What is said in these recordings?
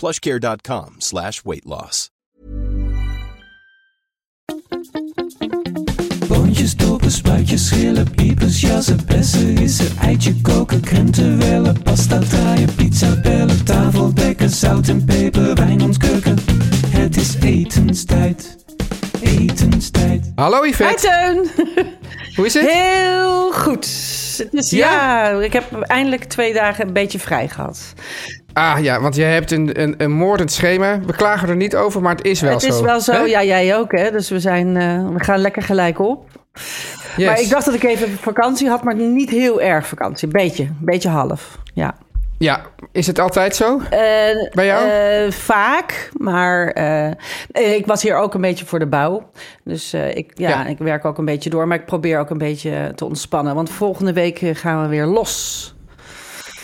plushcare.com slash weight loss. Boontjes, dopen, spuitjes, schillen, piepers, jassen, bessen, rissen, eitje koken, krenten wellen, pasta draaien, pizza bellen, tafel dekken, zout en peper, wijn ontkurken. Het is etenstijd, etenstijd. Hallo Hi Yvette, Teun! hoe is het? Heel goed. Dus Ja? ja? ik heb eindelijk twee dagen een beetje vrij gehad. Ah ja, want jij hebt een, een, een moordend schema. We klagen er niet over, maar het is wel het zo. is wel zo, hè? ja, jij ook hè. Dus we, zijn, eh, we gaan lekker gelijk op. Yes. Maar ik dacht dat ik even vakantie had, maar niet heel erg vakantie. Beetje, beetje half, ja. Ja, is het altijd zo? Eh, Bij jou? eh, vaak, maar ik was hier ook een beetje voor de bouw. Dus ik, ja, Ja. ik werk ook een beetje door, maar ik probeer ook een beetje te ontspannen. Want volgende week gaan we weer los.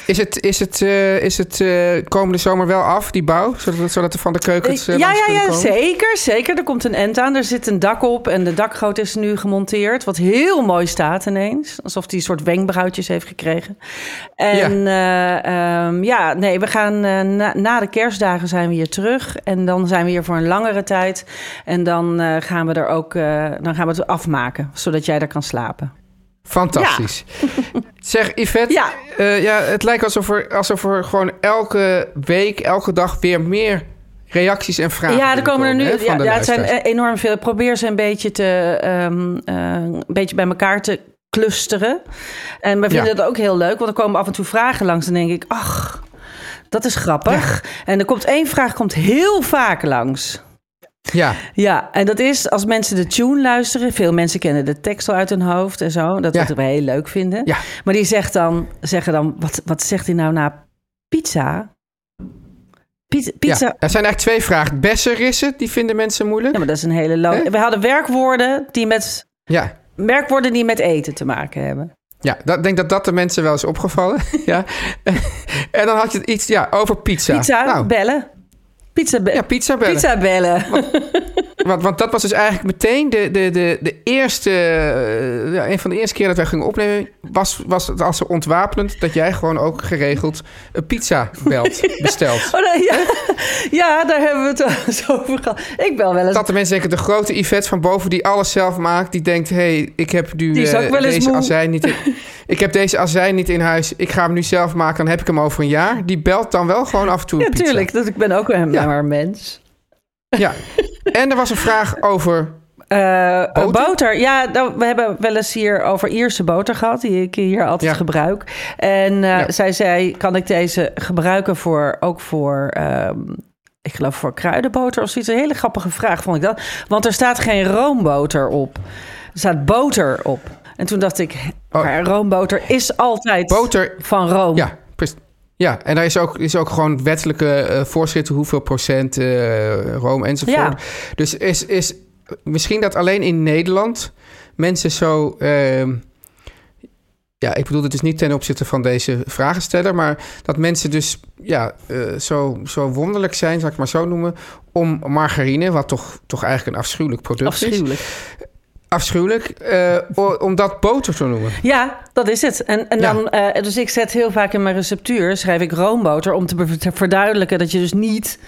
Is het, is het, eh, is het eh, komende zomer wel af, die bouw? Zodat, zodat er van de keukens eh, ja, ja, ja, komen? zeker, zeker. Er komt een end aan. Er zit een dak op en de dakgoot is nu gemonteerd. Wat heel mooi staat ineens. Alsof hij een soort wenkbrauwtjes heeft gekregen. En ja, ehm, ja nee, we gaan na, na de kerstdagen zijn we hier terug. En dan zijn we hier voor een langere tijd. En dan gaan we er ook dan gaan we het afmaken, zodat jij er kan slapen. Fantastisch. Zeg, Yvette, Ja. eh, ja, het lijkt alsof er, alsof er gewoon elke week, elke dag weer meer reacties en vragen Ja, er komen er nu. hè, Ja, ja, het zijn e- enorm veel. Ik probeer ze een beetje te um, uh, een beetje bij elkaar te clusteren. En we vinden het ook heel leuk, want er komen af en toe vragen langs. En dan denk ik, ach, dat is grappig. En er komt één vraag, komt heel vaak langs. Ja, Ja, en dat is als mensen de tune luisteren. Veel mensen kennen de tekst al uit hun hoofd en zo. Dat Ja. wat we heel leuk vinden. Ja. Maar die zegt dan, zeggen dan, wat, wat zegt hij nou na pizza? Pizza, pizza, ja. Er zijn eigenlijk twee vragen. Besserrissen, die vinden mensen moeilijk. Ja, maar dat is een hele? We hadden werkwoorden die met Ja, werkwoorden die met eten te maken hebben. ja ik denk dat dat de mensen wel is opgevallen. ja. En dan had je iets ja, over pizza. Pizza Nou, bellen. Pizza, be- ja, pizza bellen. pizza bellen. Want, want dat was dus eigenlijk meteen de, de, de, de eerste... eh, ja, een van de eerste keer dat wij gingen opnemen... was, was het als ontwapenend dat jij gewoon ook geregeld een pizza belt, bestelt. Oh, nee, ja. ja, daar hebben we het over gehad. Ik bel wel eens. Dat de mensen denken, de grote Yvette van boven die alles zelf maakt... die denkt, hé, hey, ik heb nu Die eh, deze moe. azijn niet... In, ik heb deze azijn niet in huis. Ik ga hem nu zelf maken, dan heb ik hem over een jaar. Die belt dan wel gewoon af en toe een ja, pizza. tuurlijk. Dat, ik ben ook een, Ja. Maar mens. Ja. En er was een vraag over... Eh, Boter? boter? Ja, nou, we hebben wel eens hier over Ierse boter gehad, die ik hier altijd Ja. gebruik. En eh, Ja. zij zei, kan ik deze gebruiken voor, ook voor, ehm, ik geloof voor kruidenboter of zoiets? Een hele grappige vraag vond ik dat. Want er staat geen roomboter op. Er staat boter op. En toen dacht ik, Oh. maar roomboter is altijd Boter van room. Ja. Ja, en daar is ook, is ook gewoon wettelijke eh, voorschriften hoeveel procent eh room enzovoort. Ja. Dus is, is misschien dat alleen in Nederland mensen zo. ehm, ja, ik bedoel het dus niet ten opzichte van deze vragensteller, maar dat mensen dus ja, eh, zo, zo wonderlijk zijn, zal ik maar zo noemen, om margarine, wat toch, toch eigenlijk een afschuwelijk product is. Afschuwelijk. Eh, om dat boter te noemen. Ja, dat is het. En, en Ja. dan, eh, dus ik zet heel vaak in mijn receptuur, schrijf ik roomboter, om te, verduidelijken dat je dus niet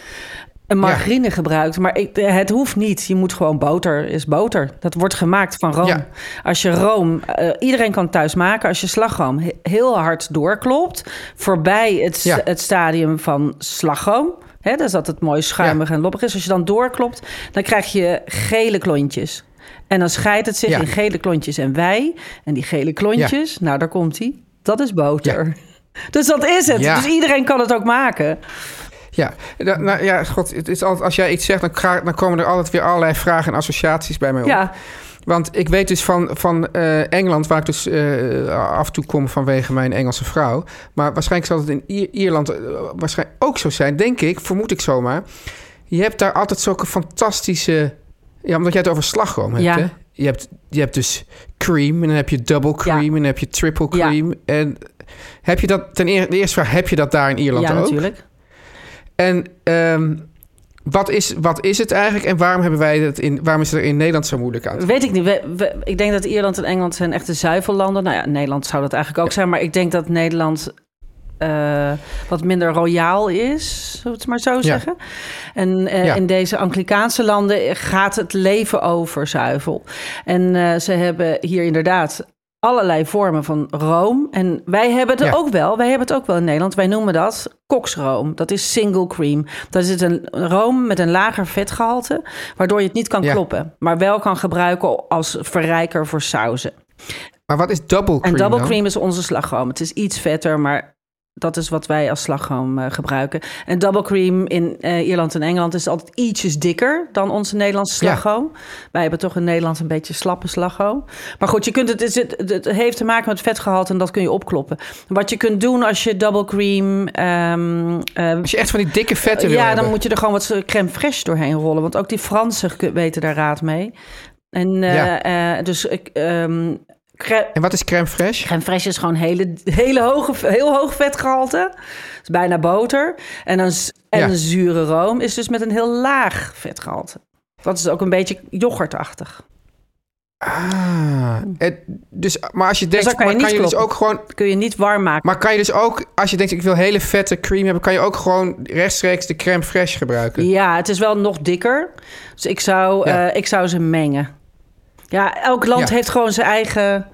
een margarine gebruikt. Maar ik, eh, het hoeft niet. Je moet gewoon boter is boter. Dat wordt gemaakt van room. Ja. Als je room, iedereen kan thuis maken. Als je slagroom he- heel hard doorklopt, voorbij het, Ja. het stadium van slagroom. Hè, dus dat het mooi schuimig en loppig is. Als je dan doorklopt, dan krijg je gele klontjes. En dan scheidt het zich Ja. in gele klontjes en wij. En die gele klontjes, nou daar komt hij. Dat is boter. Dus dat is het. Dus iedereen kan het ook maken. Ja, nou, ja god, het is altijd, als jij iets zegt, dan, ga- dan komen er altijd weer allerlei vragen en associaties bij mij op. Ja, Want ik weet dus van, van eh, Engeland, waar ik dus eh, af en toe kom vanwege mijn Engelse vrouw. Maar waarschijnlijk zal het in Ier- Ierland eh, waarschijnlijk ook zo zijn, denk ik, vermoed ik zomaar. Je hebt daar altijd zulke fantastische. Ja, omdat jij het over slagroom hebt. Ja. Hè? Je, hebt, je hebt dus cream en dan heb je double cream en dan heb je triple Ja. cream. En heb je dat, ten eerste, de eerste vraag, heb je dat daar in Ierland ja ook? natuurlijk. En ehm, wat, is, wat is het eigenlijk en waarom, hebben wij het in, waarom is het er in Nederland zo moeilijk aan? Weet ik niet. We- we- ik denk dat Ierland en Engeland zijn echte zuivellanden. Nou ja, Nederland zou dat eigenlijk ook zijn. Maar ik denk dat Nederland eh, wat minder royaal is, zullen we het maar zo zeggen. En eh, Ja. in deze Anglikaanse landen gaat het leven over zuivel. En eh, ze hebben hier inderdaad allerlei vormen van room. En wij hebben het Ja. ook wel. Wij hebben het ook wel in Nederland. Wij noemen dat koksroom. Dat is single cream. Dat is een room met een lager vetgehalte, waardoor je het niet kan kloppen, maar wel kan gebruiken als verrijker voor sauzen. Maar wat is double cream En double dan? cream is onze slagroom. Het is iets vetter, maar dat is wat wij als slagroom eh, gebruiken. En double cream in eh, Ierland en Engeland is altijd ietsjes dikker dan onze Nederlandse Ja. slagroom. Wij hebben toch in Nederland een beetje slappe slagroom. Maar goed, je kunt het, het, het, heeft te maken met vetgehalte en dat kun je opkloppen. Wat je kunt doen als je double cream... ehm, eh, Als je echt van die dikke vetten wil ja, hebben. dan moet je er gewoon wat crème fraîche doorheen rollen. Want ook die Fransen weten daar raad mee. En Ja. dus ik. ehm, En wat is crème fraîche? Crème fraîche is gewoon hele, hele hoge, heel hoog vetgehalte. is bijna boter. En een, en Ja. een zure room is dus met een heel laag vetgehalte. Dat is ook een beetje yoghurtachtig. Ah, het, dus, maar als je denkt, kan je maar kan je dus ook gewoon... Kun je niet warm maken. Maar kan je dus ook, als je denkt, ik wil hele vette cream hebben... kan je ook gewoon rechtstreeks de crème fraîche gebruiken? Ja, het is wel nog dikker. Dus ik zou, Ja. eh, ik zou ze mengen. Ja, elk land Ja. heeft gewoon zijn eigen...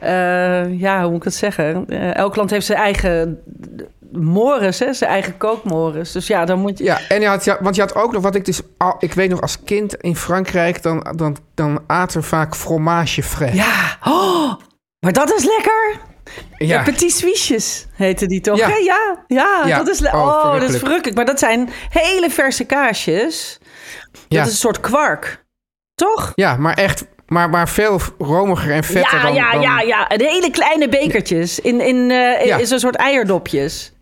eh, ja, hoe moet ik het zeggen? Eh, elk land heeft zijn eigen mores, hè? zijn eigen kookmores. Dus ja, dan moet je... Ja, en je had, ja, want je had ook nog wat ik dus... Al, ik weet nog, als kind in Frankrijk... dan, dan, dan aten er vaak fromage frais. Ja, oh, maar dat is lekker. Ja. Ja. Petit Suisses heette die toch? Ja. Ja, ja, ja, Ja. dat is Oh, oh, dat is verrukkelijk. Maar dat zijn hele verse kaasjes. Dat is een soort kwark, toch? Ja, maar echt... Maar, maar veel romiger en vetter ja, dan... ja, dan- ja, ja. En hele kleine bekertjes in, in, Ja. in zo'n soort eierdopjes.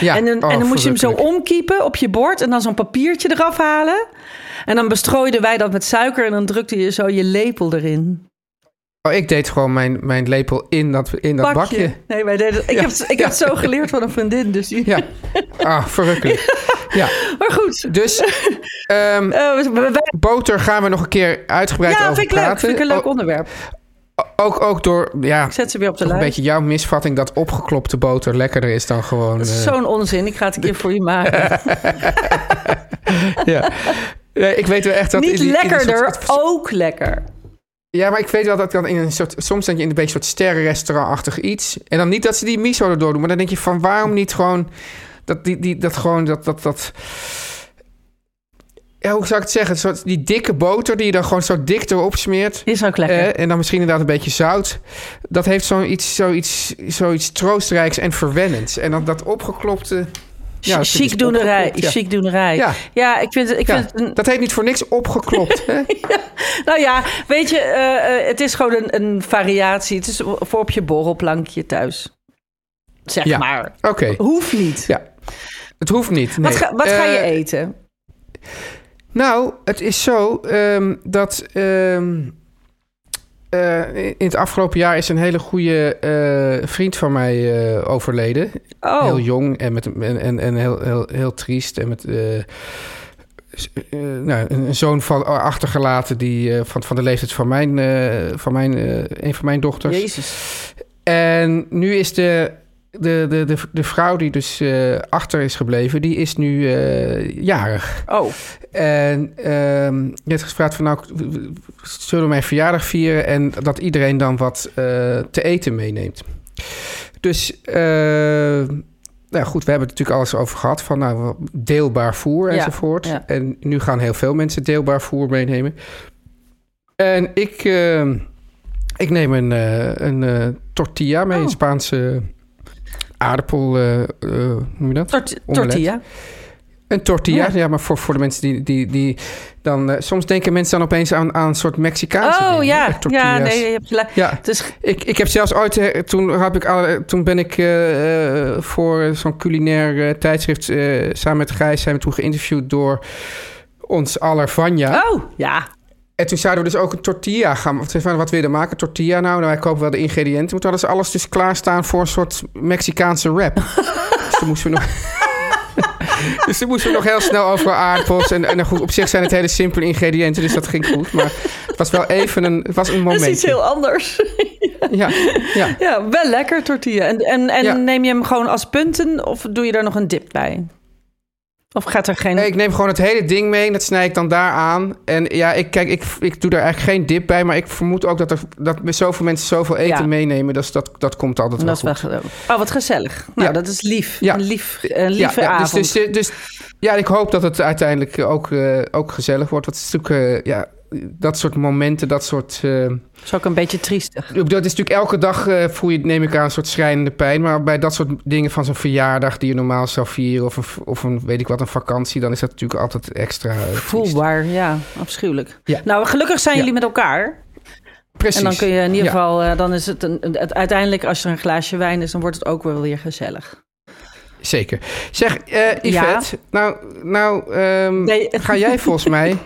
ja. en, dan, Oh, en dan moet je hem zo omkiepen op je bord en dan zo'n papiertje eraf halen. En dan bestrooiden wij dat met suiker en dan drukte je zo je lepel erin. Oh, ik deed gewoon mijn, mijn lepel in dat, in dat bakje. Nee, wij deden. Ik, Ja. heb, ik heb het zo geleerd van een vriendin. Dus die, Ja. Ah, verrukkelijk. Ja, Maar goed. dus ehm, eh, boter gaan we nog een keer uitgebreid ja, over vind ik leuk. praten. Vind ik een leuk onderwerp. Ook, ook door, ja, Ik zet ze weer op de toch een lijst. beetje jouw misvatting dat opgeklopte boter lekkerder is dan gewoon... Dat is eh, zo'n onzin. Ik ga het een keer voor je maken. ja. Nee, ik weet wel echt dat... Niet in die- in die lekkerder, soort- ook lekker. Ja, maar ik weet wel dat dan in een soort... Soms denk je in een beetje een soort sterrenrestaurantachtig iets. En dan niet dat ze die miso erdoor doen. Maar dan denk je van waarom niet gewoon... Dat, die, die, dat gewoon dat... dat, dat ja, hoe zou ik het zeggen? Een soort, die dikke boter die je dan gewoon zo dik erop smeert. Is ook lekker. Eh, en dan misschien inderdaad een beetje zout. Dat heeft zoiets, zoiets, zoiets troostrijks en verwennends. En dan dat opgeklopte... Ja, dus Chicdoenerij. Chicdoenerij. Ja. Ja. ik vind ik Ja, vind het een... dat heet niet voor niks opgeklopt. hè? Nou ja, weet je, eh, eh, het is gewoon een, een variatie. Het is voor op je borrelplankje thuis. Zeg Ja. maar. Oké, Hoeft niet. ja. Het hoeft niet. Nee. Wat, ga, wat ga je Eh, eten? Nou, het is zo ehm, dat ehm, eh, in het afgelopen jaar is een hele goede eh, vriend van mij eh, overleden. Oh, Heel jong en, met, en, en, en heel, heel, heel triest. En met nou, een zoon van, achtergelaten die, van, van de leeftijd van, mijn, van mijn, een van mijn dochters. jezus. En nu is de, de, de, de, de vrouw die dus eh, achter is gebleven, die is nu eh, jarig. Oh, En ehm je hebt gevraagd van nou, zullen we mijn verjaardag vieren en dat iedereen dan wat eh, te eten meeneemt. Dus nou goed, we hebben het natuurlijk alles over gehad van nou, deelbaar voer enzovoort. ja. En nu gaan heel veel mensen deelbaar voer meenemen. En ik, eh, ik neem een, een tortilla mee, Oh. een Spaanse aardappel, eh, eh, hoe noem je dat? Tort- Omelet. tortilla. Een tortilla, Ja. ja, maar voor, voor de mensen die, die, die dan... eh, soms denken mensen dan opeens aan, aan een soort Mexicaanse Oh dingen, ja, ja, nee, je hebt gelijk. Ja, is ik, ik heb zelfs ooit, toen, heb ik, al- toen ben ik voor zo'n culinair tijdschrift samen met Gijs zijn we toen geïnterviewd door ons aller Vanja. Oh, ja. En toen zouden we dus ook een tortilla gaan. Wat, van, wat wil je dan maken? Tortilla? Nou, nou, wij kopen wel de ingrediënten. Maar toen hadden ze alles dus klaarstaan voor een soort Mexicaanse wrap. dus toen moesten we nog... dus toen moesten we nog heel snel over aardappels. En, en goed, op zich zijn het hele simpele ingrediënten, dus dat ging goed. Maar het was wel even een, het was een moment. is iets heel anders. Ja, ja. ja, wel lekker tortilla. En, en, en Ja. neem je hem gewoon als punten of doe je er nog een dip bij? Of gaat er geen... Ik neem gewoon het hele ding mee en dat snij ik dan daar aan. En ja, ik, kijk, ik, ik doe er eigenlijk geen dip bij. Maar ik vermoed ook dat er dat zoveel mensen zoveel eten Ja. meenemen. Dus dat, dat komt altijd dat wel is goed. wel. Oh, wat gezellig. Nou, Ja. dat is lief. Ja. Een, lief, een lieve ja, avond. Dus, dus, dus ja, ik hoop dat het uiteindelijk ook, eh, ook gezellig wordt. Want het is natuurlijk, eh, ja, dat soort momenten, dat soort... eh, is ook een beetje triestig. het is natuurlijk elke dag eh, voel je, neem ik aan, een soort schrijnende pijn. Maar bij dat soort dingen van zo'n verjaardag die je normaal zou vieren... of een, of een, weet ik wat, een vakantie... dan is dat natuurlijk altijd extra triest. Voelbaar, ja. Afschuwelijk. Ja. Nou, gelukkig zijn Ja. jullie met elkaar. Precies. En dan kun je in ieder geval... eh, dan is het, een, het uiteindelijk, als er een glaasje wijn is... dan wordt het ook wel weer gezellig. Zeker. Zeg, Yvette, nou, nou ehm, Nee. ga jij volgens mij...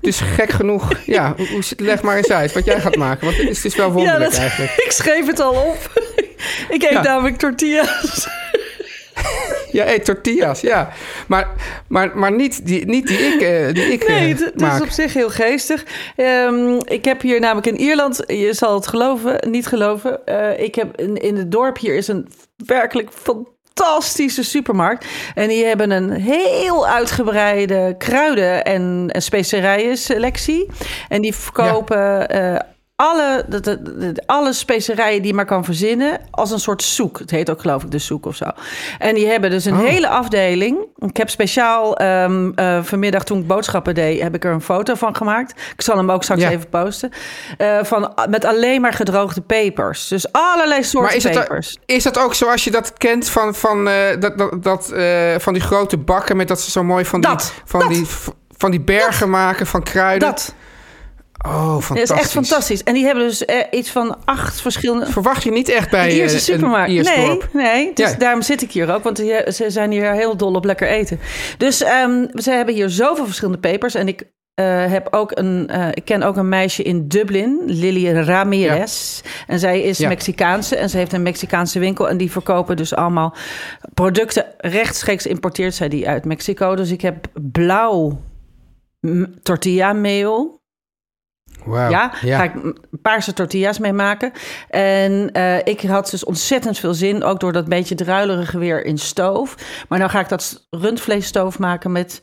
Dus gek genoeg, ja, hoe, leg maar eens uit wat jij gaat maken. Want het is, is wel wonderlijk dat- eigenlijk. Ik schreef het al op. ik eet Ja. namelijk tortillas. Ja, hey, tortillas, ja. Maar, maar, maar niet die, niet die ik, eh, die ik Nee, eh, het, maak. is op zich heel geestig. Ehm, ik heb hier namelijk in Ierland, je zal het geloven, niet geloven. ik heb in, in het dorp hier is een werkelijk fantastische supermarkt. En die hebben een heel uitgebreide kruiden- en, en specerijen selectie. En die verkopen eh, alle, de, de- de- alle specerijen die je maar kan verzinnen als een soort zoek. Het heet ook geloof ik de zoek of zo. En die hebben dus een Oh. hele afdeling. Ik heb speciaal ehm, eh, vanmiddag toen ik boodschappen deed, heb ik er een foto van gemaakt. Ik zal hem ook straks Ja. even posten. Eh, van, met alleen maar gedroogde pepers. Dus allerlei soorten Maar is het, pepers. is dat ook zoals je dat kent van, van, eh, dat, dat, dat, van die grote bakken... met dat ze zo mooi van die, van dat. die, van die bergen maken van kruiden? Dat. Oh, Dat fantastisch. is echt fantastisch. En die hebben dus eh, iets van acht verschillende... Verwacht je niet echt bij Een Ierse eh, supermarkt. een nee, nee. Dus Ja. daarom zit ik hier ook. Want ze zijn hier heel dol op lekker eten. Dus ehm, ze hebben hier zoveel verschillende pepers. En ik eh, heb ook een, ik ken ook een meisje in Dublin, Lily Ramirez. En zij is Ja. Mexicaanse en ze heeft een Mexicaanse winkel. En die verkopen dus allemaal producten rechtstreeks importeert zij die uit Mexico. Dus ik heb blauw tortilla meel. Wauw. Ja, ga ik paarse tortillas mee maken. En eh, ik had dus ontzettend veel zin, ook door dat beetje druilerige weer in stoof. Maar nou ga ik dat rundvleesstoof maken met,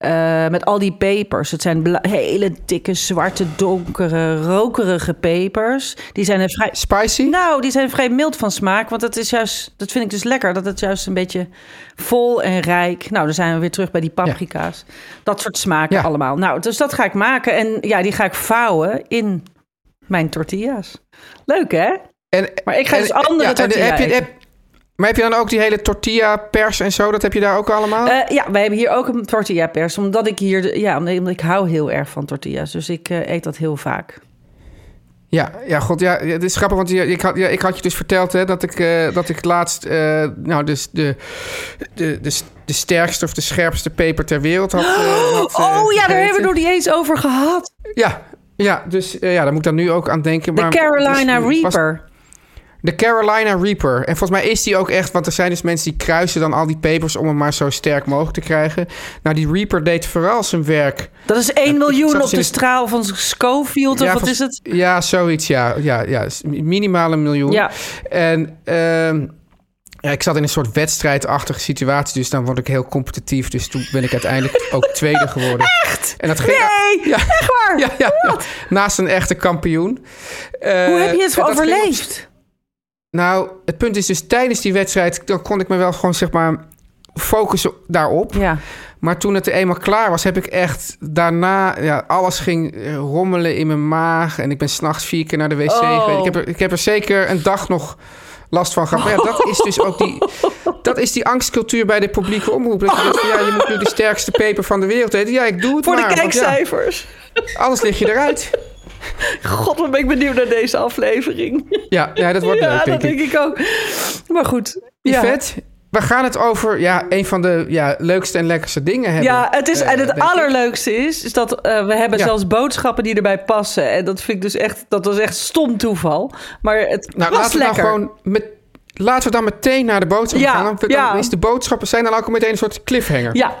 eh, met al die pepers. Het zijn hele dikke, zwarte, donkere, rokerige pepers. Die zijn er vrij... Spicy? Nou, die zijn vrij mild van smaak. Want dat is juist, dat vind ik dus lekker. Dat het juist een beetje vol en rijk. Nou, dan zijn we weer terug bij die paprika's. Dat soort smaken Ja. allemaal. Nou, dus dat ga ik maken. En ja, die ga ik vouwen in mijn tortillas. Leuk, hè? En, Maar ik ga en- dus andere ja, en tortilla heb je, eten. heb- Maar heb je dan ook die hele tortilla pers en zo? Dat heb je daar ook allemaal? Eh, ja, wij hebben hier ook een tortilla pers. Omdat ik hier, de- ja, omdat ik hou heel erg van tortillas. Dus ik eh, eet dat heel vaak. Ja, ja, god, ja, het is grappig, want ik had, ja, ik had je dus verteld hè, dat, ik, eh, dat ik laatst, nou, dus de, de, de, de sterkste of de scherpste peper ter wereld had. had, eh, oh ja, daar hebben we nog niet eens over gehad. Ja, ja, dus ja, daar moet ik dan nu ook aan denken. De maar Carolina was- Reaper. De Carolina Reaper. En volgens mij is die ook echt... Want er zijn dus mensen die kruisen dan al die pepers... om hem maar zo sterk mogelijk te krijgen. Nou, die Reaper deed vooral zijn werk. Dat is 1 ik miljoen zat op de het- straal van Schofield, of Ja, wat is het? Ja, zoiets, ja. Ja, ja minimaal een miljoen. Ja. En ehm, ja, ik zat in een soort wedstrijdachtige situatie... dus dan word ik heel competitief. Dus toen ben ik uiteindelijk ook tweede geworden. Echt? En dat ging, Nee, Ja. echt waar? Ja, ja, ja. naast een echte kampioen. Eh, Hoe heb je het op- overleefd? Nou, het punt is dus tijdens die wedstrijd... dan kon ik me wel gewoon zeg maar focussen daarop. Ja. Maar toen het eenmaal klaar was, heb ik echt daarna... Ja, alles ging rommelen in mijn maag. En ik ben s'nachts vier keer naar de wc Oh. geweest. Ik heb, er, ik heb er zeker een dag nog last van gehad. Maar ja, dat is dus ook die... Dat is die angstcultuur bij de publieke omroep. Dat je denkt ja, je moet nu de sterkste peper van de wereld eten. Ja, ik doe het Voor maar. de want ja, kijkcijfers. alles lig je eruit. God, wat ben ik benieuwd naar deze aflevering. Ja, ja dat wordt ja, leuk, denk dat ik. denk ik ook. Maar goed. Ja. Yvette, we gaan het over ja, een van de ja, leukste en lekkerste dingen hebben. Ja, het is, Eh, en het ik. allerleukste is, is dat eh, we hebben Ja. zelfs boodschappen die erbij passen. En dat vind ik dus echt, dat was echt stom toeval. Maar het Nou, was laten we dan gewoon met, laten we dan meteen naar de boodschappen Ja, gaan. Dan, dan ja. is de boodschappen zijn dan ook al meteen een soort cliffhanger. Ja,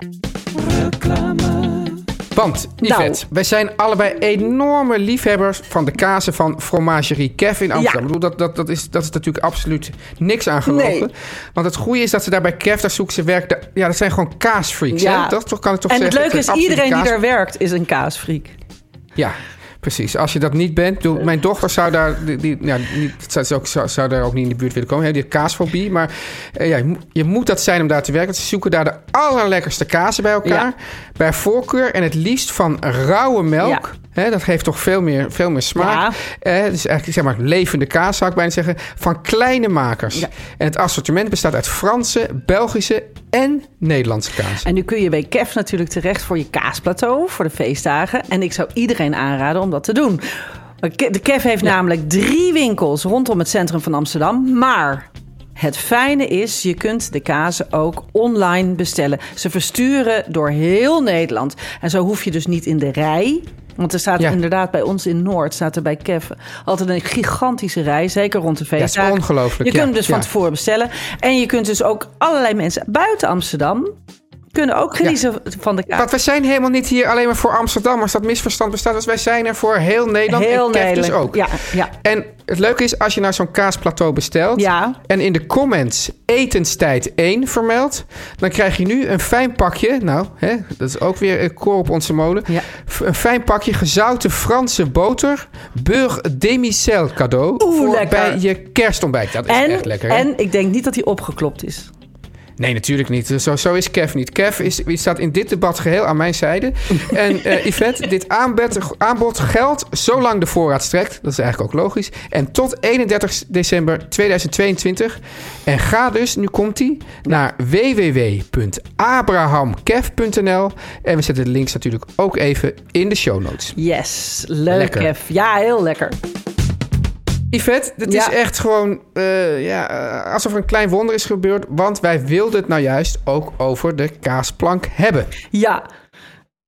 Want, Nou. Yvette, wij zijn allebei enorme liefhebbers van de kazen van Fromagerie Kev in Amsterdam. Ja. Ik bedoel, dat, dat, dat, is, dat is natuurlijk absoluut niks aan gelogen. Nee. Want het goede is dat ze daar bij Kev, daar zoeken ze werk. Ja, dat zijn gewoon kaasfreaks. Ja. Hè? Dat toch, kan ik toch en het zeggen. leuke is, zijn absolute iedereen die daar werkt is een kaasfreak. Ja, precies. Als je dat niet bent... Mijn dochter zou daar, die, die, ja, niet, zou, zou, zou, zou daar ook niet in de buurt willen komen. Hè, die heeft kaasfobie. Maar eh, ja, je, moet- je moet dat zijn om daar te werken. Ze zoeken daar de allerlekkerste kazen bij elkaar. Ja. Bij voorkeur en het liefst van rauwe melk. Hè, dat geeft toch veel meer, veel meer smaak. Eh, het is eigenlijk zeg maar levende kaas, zou ik bijna zeggen. Van kleine makers. En het assortiment bestaat uit Franse, Belgische en Nederlandse kaas. En nu kun je bij Kef natuurlijk terecht voor je kaasplateau, voor de feestdagen. En ik zou iedereen aanraden om dat te doen. De Kef heeft namelijk drie winkels rondom het centrum van Amsterdam. Maar het fijne is, je kunt de kazen ook online bestellen. Ze versturen door heel Nederland. En zo hoef je dus niet in de rij. Want er staat Ja. inderdaad bij ons in Noord, staat er bij Kef altijd een gigantische rij. Zeker rond de is feestdagen. ongelooflijk, Je kunt dus van tevoren bestellen. En je kunt dus ook allerlei mensen buiten Amsterdam kunnen ook genieten van de kaas. Want we zijn helemaal niet hier alleen maar voor Amsterdam. Als dat misverstand bestaat, dus wij zijn er voor heel Nederland. Heel en Kev dus ook. Ja, ja. En het leuke is, als je nou zo'n kaasplateau bestelt... Ja. en in de comments etenstijd 1 vermeldt... dan krijg je nu een fijn pakje... nou, hè, dat is ook weer een koor op onze molen... Ja. Een fijn pakje gezouten Franse boter... beurre demi-sel cadeau... Oeh, voor lekker. bij je kerstontbijt. Dat is En, echt lekker, hè? en ik denk niet dat hij opgeklopt is. Nee, natuurlijk niet. Zo, zo is Kev niet. Kev is, staat in dit debat geheel aan mijn zijde. En eh Yvette, dit aanbod, aanbod geldt zolang de voorraad strekt. Dat is eigenlijk ook logisch. En tot 31 december 2022. En ga dus, nu komt hij, naar www.abrahamkev.nl. En we zetten de links natuurlijk ook even in de show notes. Yes, leuk Lekker. Kev. Ja, heel lekker. Yvette, het Ja. is echt gewoon eh, ja, eh, alsof er een klein wonder is gebeurd. Want wij wilden het nou juist ook over de kaasplank hebben. Ja.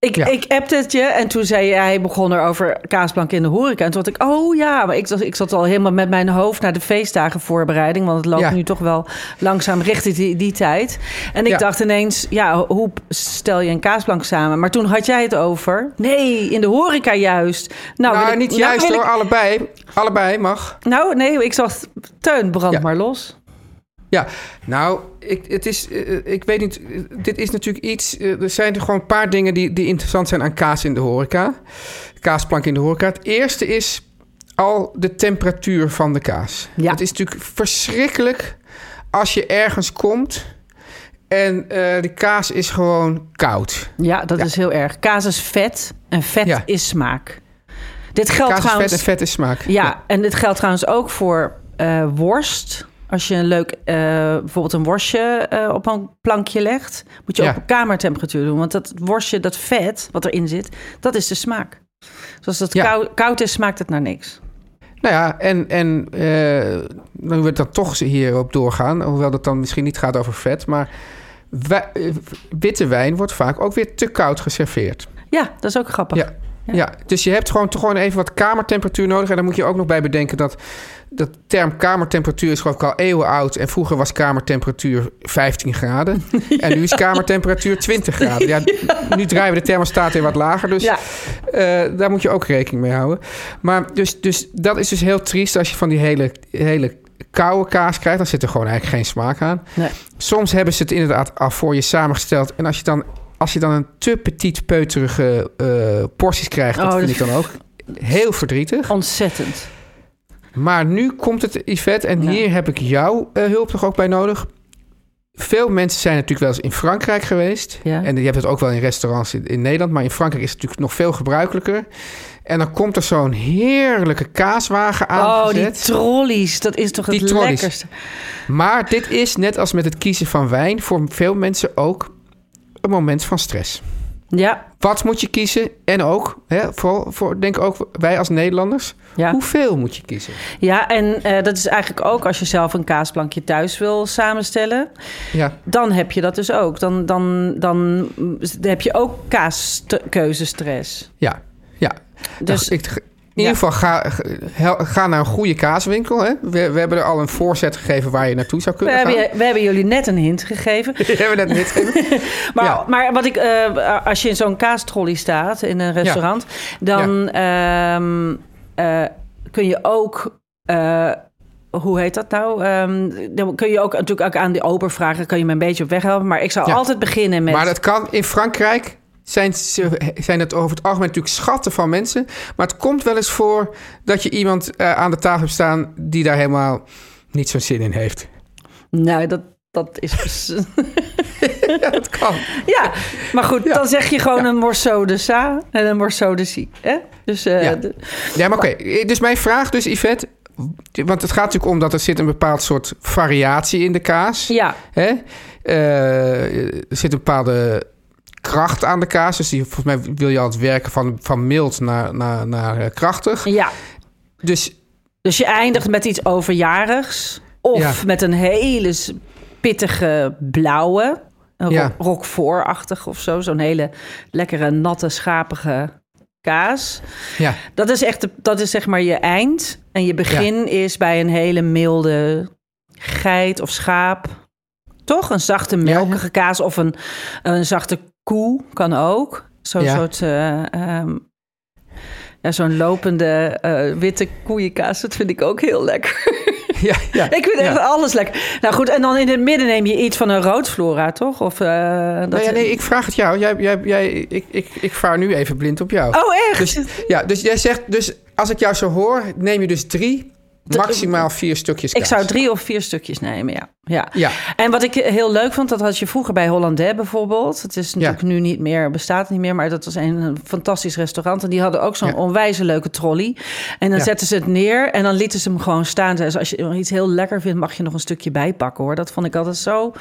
Ik, Ja. ik appte het je en toen zei je, hij begon er over kaasplank in de horeca. En toen dacht ik, oh ja, maar ik, zat- ik zat al helemaal met mijn hoofd naar de feestdagen voorbereiding. Want het loopt Ja. nu toch wel langzaam richting die, die tijd. En ik Ja. dacht ineens, ja, hoe stel je een kaasplank samen? Maar toen had jij het over, nee, in de horeca juist. Nou, Nou, ik- niet nou juist ik- hoor, allebei. Allebei mag. Nou, nee, ik zag Teun, brand maar los. Ja, nou, ik, het is, eh, ik weet niet, eh, dit is natuurlijk iets, eh, er zijn er gewoon een paar dingen die, die interessant zijn aan kaas in de horeca. Kaasplank in de horeca. Het eerste is al de temperatuur van de kaas. Ja. Het is natuurlijk verschrikkelijk als je ergens komt en eh de kaas is gewoon koud. Ja, dat Ja. is heel erg. Kaas is vet en vet Ja. is smaak. Dit geldt Kaas is trouwens. vet en vet is smaak. Ja, en dit geldt trouwens ook voor eh, worst. Als je een leuk, eh, bijvoorbeeld een worstje eh, op een plankje legt, moet je Ja. op kamertemperatuur doen. Want dat worstje, dat vet wat erin zit, dat is de smaak. Dus als het Ja. kou- koud is, smaakt het naar niks. Nou ja, en, en eh, nu we dan toch hierop doorgaan, hoewel dat dan misschien niet gaat over vet, maar wij- witte wijn wordt vaak ook weer te koud geserveerd. Ja, dat is ook grappig. Ja. Ja. dus je hebt gewoon toch gewoon even wat kamertemperatuur nodig. En dan moet je ook nog bij bedenken dat dat term kamertemperatuur is geloof ik al eeuwen oud. En vroeger was kamertemperatuur 15 graden. En nu is kamertemperatuur 20 graden. Ja, nu draaien we de thermostaat weer wat lager. Dus Ja. eh, daar moet je ook rekening mee houden. Maar dus, dus dat is dus heel triest als je van die hele, hele koude kaas krijgt. Dan zit er gewoon eigenlijk geen smaak aan. Nee. Soms hebben ze het inderdaad af voor je samengesteld. En als je dan, als je dan een te petit peuterige eh, porties krijgt... dat Oh, vind dat ik dan ook heel verdrietig. Ontzettend. Maar nu komt het, Yvette, en Ja. hier heb ik jouw eh, hulp toch ook bij nodig. Veel mensen zijn natuurlijk wel eens in Frankrijk geweest. Ja. En je hebt het ook wel in restaurants in, in Nederland. Maar in Frankrijk is het natuurlijk nog veel gebruikelijker. En dan komt er zo'n heerlijke kaaswagen Oh, die trollies, dat is toch het lekkerste. Maar dit is, net als met het kiezen van wijn... voor veel mensen ook een moment van stress. Ja, Wat moet je kiezen? En ook, hè, vooral voor, denk ook wij als Nederlanders... ja. hoeveel moet je kiezen? ja en eh, dat is eigenlijk ook als je zelf een kaasplankje thuis wil samenstellen. Ja, Dan heb je dat dus ook. Dan, dan, dan heb je ook kaaskeuzestress. ja, ja. Dus Dus ik, in ieder geval, ga, ga- naar een goede kaaswinkel. Hè? We, we hebben er al een voorzet gegeven waar je naartoe zou we kunnen hebben, gaan. je- we hebben jullie net een hint gegeven. We hebben net niet gegeven. Maar, Ja. maar wat ik, eh, als je in zo'n kaastrolley staat in een restaurant, dan ehm, eh, kun je ook. eh, hoe heet dat nou? Ehm, dan kun je ook natuurlijk ook aan die ober vragen. Kan je me een beetje op weg helpen? Maar ik zou altijd beginnen met. Maar dat kan in Frankrijk. Zijn, het over het algemeen natuurlijk schatten van mensen. Maar het komt wel eens voor dat je iemand eh, aan de tafel hebt staan die daar helemaal niet zo'n zin in heeft. Nou, dat, dat is. Ja, dat kan. ja, maar goed, Ja. dan zeg je gewoon een morceau de sa en een morceau de si. Hè? Dus eh, Ja. de- Ja, maar oké. Dus mijn vraag dus, Yvette. Want het gaat natuurlijk om dat er zit een bepaald soort variatie in de kaas. ja, Hè? Eh, er zit een bepaalde kracht aan de kaas. Dus die, volgens mij wil je altijd werken van, van mild naar, naar, naar eh, krachtig. ja. Dus Dus je eindigt met iets overjarigs. Of Ja. met een hele pittige blauwe. Een Ja. roquefort-achtig of zo. Zo'n hele lekkere, natte, schapige kaas. ja, Dat is echt de, dat is zeg maar je eind. En je begin is bij een hele milde geit of schaap. Toch? Een zachte, melkige kaas of een, een zachte koe kan ook. Zo'n Ja. soort... eh, ehm, ja, zo'n lopende eh, witte koeienkaas, dat vind ik ook heel lekker. ja, ja. ik vind echt Ja. alles lekker. Nou goed, en dan in het midden neem je iets van een roodflora, toch? Of, eh, dat Nou ja, nee, ik vraag het jou. Jij, jij, jij, ik, ik, ik vaar nu even blind op jou. Oh, echt? Dus, ja, dus jij zegt, dus als ik jou zo hoor, neem je dus drie, maximaal vier stukjes kaas. ik zou drie of vier stukjes nemen, ja. Ja. Ja, En wat ik heel leuk vond, dat had je vroeger bij Hollandais bijvoorbeeld. Het is natuurlijk nu niet meer, bestaat niet meer, maar dat was een, een fantastisch restaurant. En die hadden ook zo'n Ja. onwijze leuke trolley. En dan zetten ze het neer en dan lieten ze hem gewoon staan. Dus als je iets heel lekker vindt, mag je nog een stukje bijpakken hoor. Dat vond ik altijd zo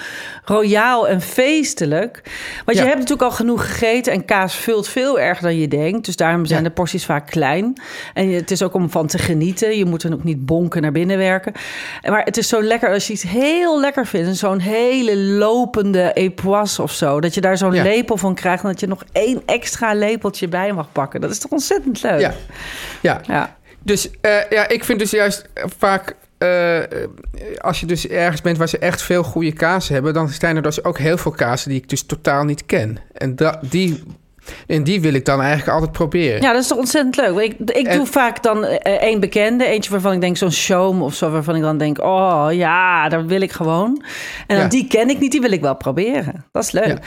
royaal en feestelijk. Want je hebt natuurlijk al genoeg gegeten en kaas vult veel erger dan je denkt. Dus daarom zijn de porties vaak klein. En het is ook om van te genieten. Je moet er ook niet bonken naar binnen werken. Maar het is zo lekker als je iets heel lekker vindt. Zo'n hele lopende epoisse of zo. Dat je daar zo'n Ja. lepel van krijgt. En dat je nog één extra lepeltje bij mag pakken. Dat is toch ontzettend leuk? ja, ja. ja. Dus eh, ja, ik vind dus juist vaak... eh, als je dus ergens bent waar ze echt veel goede kaas hebben... dan zijn er dus ook heel veel kazen die ik dus totaal niet ken. En die, en die wil ik dan eigenlijk altijd proberen. Ja, dat is toch ontzettend leuk. Ik, ik En- doe vaak dan eh, één bekende. Eentje waarvan ik denk zo'n showm of zo. Waarvan ik dan denk, oh ja, daar wil ik gewoon. En dan Ja. die ken ik niet, die wil ik wel proberen. Dat is leuk. Ja.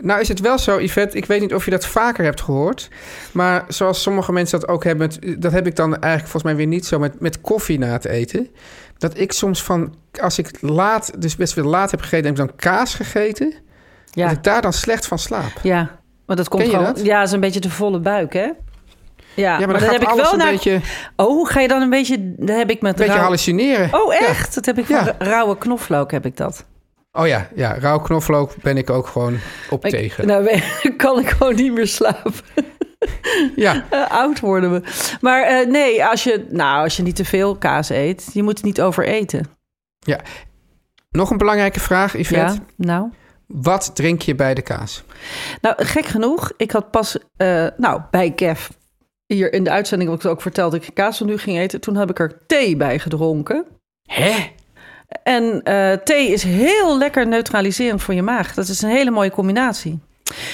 Nou is het wel zo, Yvette, ik weet niet of je dat vaker hebt gehoord... maar zoals sommige mensen dat ook hebben... dat heb ik dan eigenlijk volgens mij weer niet zo met, met koffie na het eten... dat ik soms van, als ik laat, dus best wel laat heb gegeten... heb ik dan kaas gegeten, Ja, dat ik daar dan slecht van slaap. ja. Maar dat komt gewoon... dat? Ja, is een beetje de volle buik, hè? Ja, Ja, maar, maar, dan heb ik wel een naar... beetje, Oh, ga je dan een beetje... Dat heb ik met beetje rauw- hallucineren. Oh, echt? Dat heb ik van Ja. ra- rauwe knoflook, heb ik dat. Oh ja, ja, rauw knoflook ben ik ook gewoon op Ik- tegen. nou, kan ik gewoon niet meer slapen. Ja, Eh, oud worden we. Maar eh, nee, als je, nou, als je niet te veel kaas eet, je moet het niet overeten. nog een belangrijke vraag, Yvette. Ja, nou. Wat drink je bij de kaas? Nou, gek genoeg, ik had pas, eh, nou, bij Kev, hier in de uitzending heb ik het ook verteld dat ik kaas nu ging eten. Toen heb ik er thee bij gedronken. Hè? En eh, thee is heel lekker neutraliserend voor je maag. Dat is een hele mooie combinatie.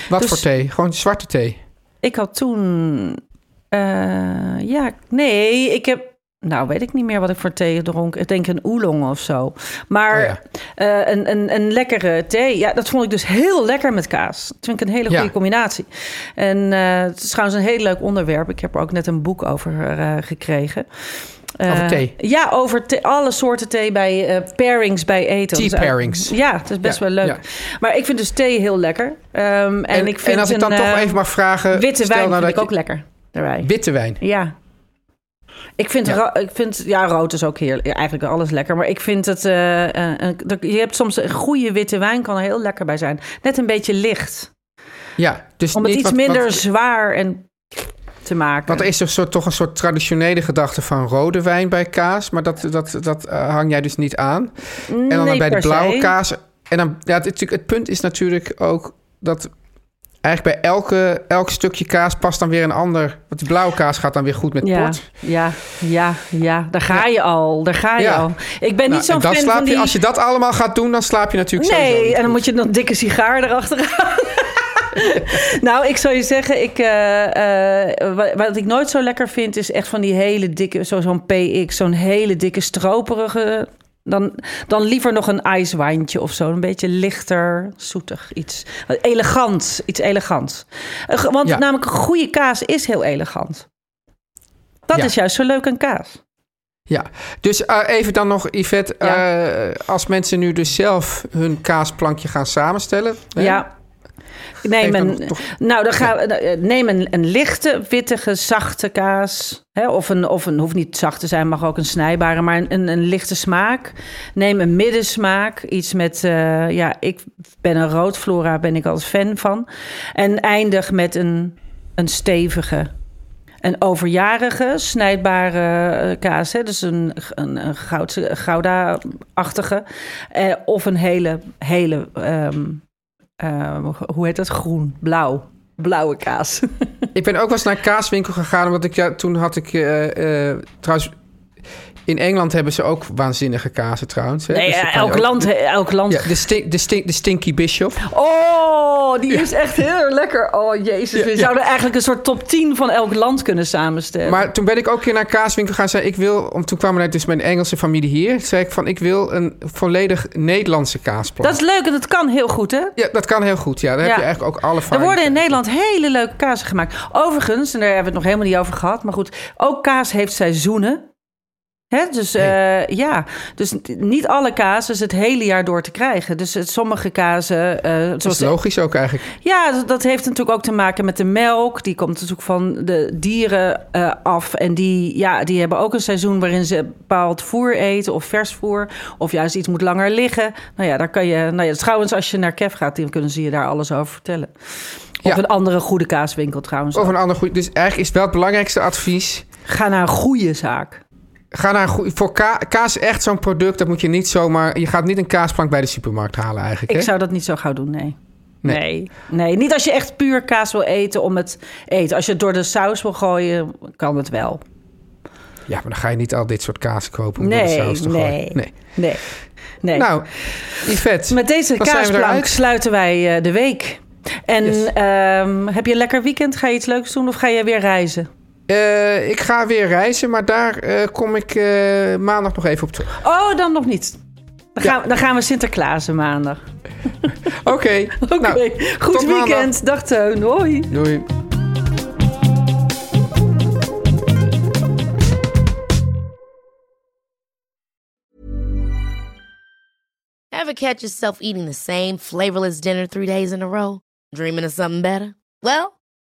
Wat Dus- voor thee? Gewoon zwarte thee? Ik had toen, eh, ja, nee, ik heb, nou weet ik niet meer wat ik voor thee dronk. Ik denk een oolong of zo. Maar Oh ja. eh, een, een, een lekkere thee, ja, dat vond ik dus heel lekker met kaas. Dat vind ik een hele Ja. goede combinatie. En eh, het is trouwens een heel leuk onderwerp. Ik heb er ook net een boek over eh, gekregen. Over thee? Ja, over thee- alle soorten thee bij pairings bij eten. Tea Dus, pairings. ja, het is best Ja, wel leuk. Maar ik vind dus thee heel lekker. Ehm, en, En, ik vind en als ik dan een, toch even mag vragen... Witte stel wijn nou vind dat ik ook lekker daarbij. Witte wijn. Ja. Ik vind, Ja. ik vind, ja, rood is ook heerlijk. Eigenlijk alles lekker. Maar ik vind het, eh, eh, je hebt soms een goede witte wijn, kan er heel lekker bij zijn. Net een beetje licht. Ja, dus Om het niet iets wat- minder wat- zwaar en te maken. Want er is toch, een soort traditionele gedachte van rode wijn bij kaas. Maar dat, dat, dat eh, hang jij dus niet aan. En dan Nee, bij de blauwe se. kaas. En dan, ja, het punt is natuurlijk ook dat eigenlijk bij elke, elk stukje kaas past dan weer een ander. Want die blauwe kaas gaat dan weer goed met Ja, port. ja, ja, ja. Daar ga je al. Daar ga je Ja. al. Ik ben Nou, niet zo'n en dan fan slaap van je, die... als je dat allemaal gaat doen, dan slaap je natuurlijk sowieso Nee, niet en dan moet je nog een dikke sigaar erachteraan. nou, ik zou je zeggen, ik, eh, eh, wat, wat ik nooit zo lekker vind, is echt van die hele dikke, zo- zo'n PX, zo'n hele dikke stroperige. Dan, dan liever nog een ijswijntje of zo. Een beetje lichter, zoetig iets. Elegant, iets elegants. Eh, Want Ja. namelijk, een goede kaas is heel elegant. Dat Ja. is juist zo leuk aan kaas. Ja, dus eh, even dan nog, Yvette. Ja. eh, als mensen nu dus zelf hun kaasplankje gaan samenstellen. Ja. Neem een, toch- nou, dan gaan we, eh, neem een, een lichte, wittige, zachte kaas. Hè? Of, een, of een, hoeft niet zacht te zijn, mag ook een snijbare, maar een, een, een lichte smaak. Neem een middensmaak. Iets met, eh, ja, ik ben een roodflora, ben ik als fan van. En eindig met een, een stevige, een overjarige, snijdbare eh, kaas. Hè? Dus een, een, een gouda-achtige. Eh, of een hele, hele, ehm, eh, hoe heet dat? Groen, blauw. Blauwe kaas. Ik ben ook wel eens naar een kaaswinkel gegaan, omdat ik ja, toen had ik eh, eh, trouwens. In Engeland hebben ze ook waanzinnige kazen trouwens. Hè? Nee, Dus dan eh, elk ook- land, elk land. Ja, de, de, de Stinky Bishop. Oh, die is echt heel lekker. Oh, jezus. Ja, We zouden eigenlijk een soort top 10 van elk land kunnen samenstellen. Maar toen ben ik ook een keer naar een kaaswinkel gaan. Zei ik wil, om, toen kwamen er dus mijn Engelse familie hier. Zei ik van ik wil een volledig Nederlandse kaasplan. dat is leuk en dat kan heel goed, hè? Ja, dat kan heel goed. Ja, daar Ja. heb je eigenlijk ook alle Er worden in Nederland hele leuke kazen gemaakt. Overigens, en daar hebben we het nog helemaal niet over gehad, maar goed, ook kaas heeft seizoenen. Dus eh, ja, dus niet alle kaas is het hele jaar door te krijgen. Dus het, sommige kazen, eh, Dat is logisch ook eigenlijk. Ja, dat- dat heeft natuurlijk ook te maken met de melk. Die komt natuurlijk van de dieren eh, af. En die, ja, die hebben ook een seizoen waarin ze bepaald voer eten of vers voer. Of juist iets moet langer liggen. Nou ja, daar kan je. Nou ja, trouwens, als je naar Kev gaat, dan kunnen ze je daar alles over vertellen. Of Ja. een andere goede kaaswinkel trouwens. Of een ander goed. Dus eigenlijk is wel het belangrijkste advies. Ga naar een goede zaak. Ga naar voor ka- kaas is echt zo'n product. Dat moet je niet zomaar. Je gaat niet een kaasplank bij de supermarkt halen eigenlijk. Ik hè? zou dat niet zo gauw doen, nee. Nee. Nee. nee, niet als je echt puur kaas wil eten om het eten. Als je het door de saus wil gooien, kan het wel. Ja, maar dan ga je niet al dit soort kaas kopen om door de Nee, saus te nee, gooien. Nee. nee, nee. Nou, Yvette. Met deze kaasplank sluiten wij eh, de week. En Yes. ehm, heb je een lekker weekend? Ga je iets leuks doen of ga je weer reizen? Eh, ik ga weer reizen, maar daar eh, kom ik eh, maandag nog even op terug. Oh, dan nog niet. Dan, Ja. gaan, we- dan gaan we Sinterklaasen maandag. Oké. Oké, Nou, goed tot maandag. weekend. Dag Teun, hoi. doei. Ever catch yourself eating the same flavorless dinner three days in a row? Dreaming of something better? Well,